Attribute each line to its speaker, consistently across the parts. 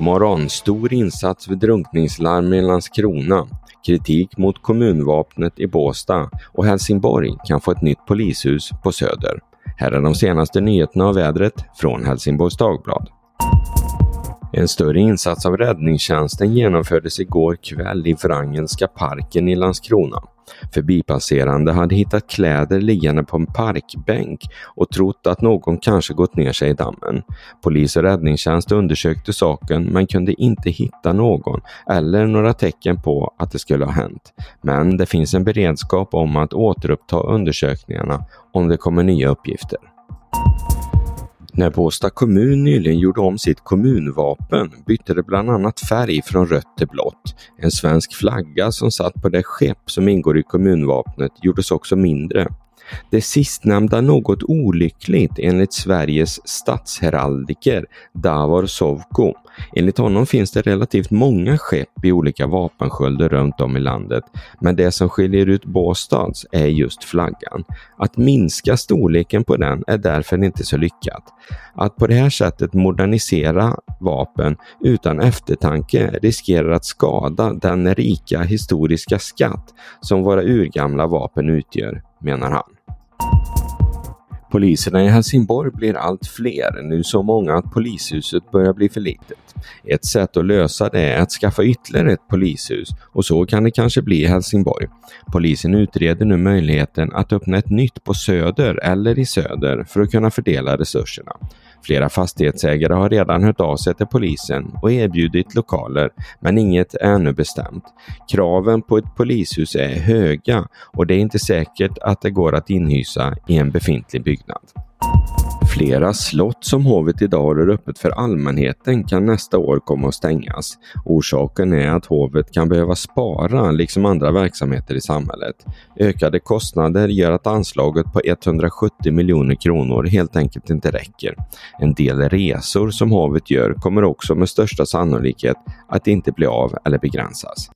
Speaker 1: morgon, stor insats vid drunkningslarm i Landskrona, kritik mot kommunvapnet i Båstad och Helsingborg kan få ett nytt polishus på Söder. Här är de senaste nyheterna av vädret från Helsingborgs Dagblad. En större insats av räddningstjänsten genomfördes igår kväll i Wrangelska parken i Landskrona. Förbipasserande hade hittat kläder liggande på en parkbänk och trott att någon kanske gått ner sig i dammen. Polis och räddningstjänst undersökte saken men kunde inte hitta någon eller några tecken på att det skulle ha hänt. Men det finns en beredskap om att återuppta undersökningarna om det kommer nya uppgifter. När Båstad kommun nyligen gjorde om sitt kommunvapen bytte det bland annat färg från rött till blått. En svensk flagga som satt på det skepp som ingår i kommunvapnet gjordes också mindre. Det sistnämnda något olyckligt enligt Sveriges statsheraldiker Davor Sovko. Enligt honom finns det relativt många skepp i olika vapensköldar runt om i landet, men det som skiljer ut Båstads är just flaggan. Att minska storleken på den är därför inte så lyckat. Att på det här sättet modernisera vapen utan eftertanke riskerar att skada den rika historiska skatt som våra urgamla vapen utgör, menar han. Poliserna i Helsingborg blir allt fler, nu så många att polishuset börjar bli för litet. Ett sätt att lösa det är att skaffa ytterligare ett polishus och så kan det kanske bli i Helsingborg. Polisen utreder nu möjligheten att öppna ett nytt på Söder eller i Söder för att kunna fördela resurserna. Flera fastighetsägare har redan hört av sig till polisen och erbjudit lokaler, men inget är ännu bestämt. Kraven på ett polishus är höga och det är inte säkert att det går att inhysa i en befintlig byggnad. Flera slott som hovet idag håller öppet för allmänheten kan nästa år komma att stängas. Orsaken är att hovet kan behöva spara, liksom andra verksamheter i samhället. Ökade kostnader gör att anslaget på 170 miljoner kronor helt enkelt inte räcker. En del resor som hovet gör kommer också med största sannolikhet att inte bli av eller begränsas.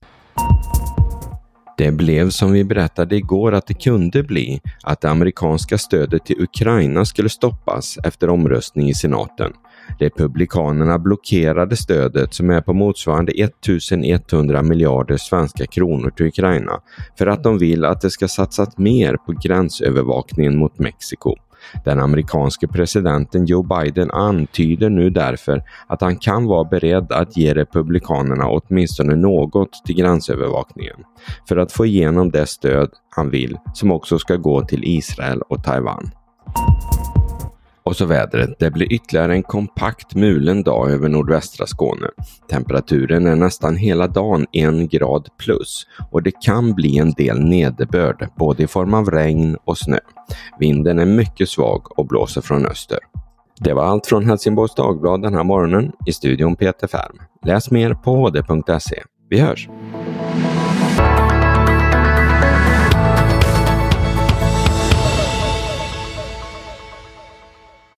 Speaker 1: Det blev som vi berättade igår att det kunde bli att det amerikanska stödet till Ukraina skulle stoppas efter omröstning i senaten. Republikanerna blockerade stödet som är på motsvarande 1100 miljarder svenska kronor till Ukraina för att de vill att det ska satsas mer på gränsövervakningen mot Mexiko. Den amerikanske presidenten Joe Biden antyder nu därför att han kan vara beredd att ge republikanerna åtminstone något till gränsövervakningen för att få igenom det stöd han vill som också ska gå till Israel och Taiwan. Och så vädret. Det blir ytterligare en kompakt mulen dag över nordvästra Skåne. Temperaturen är nästan hela dagen en grad plus och det kan bli en del nederbörd både i form av regn och snö. Vinden är mycket svag och blåser från öster. Det var allt från Helsingborgs Dagblad den här morgonen. I studion Peter Färm. Läs mer på hd.se. Vi hörs!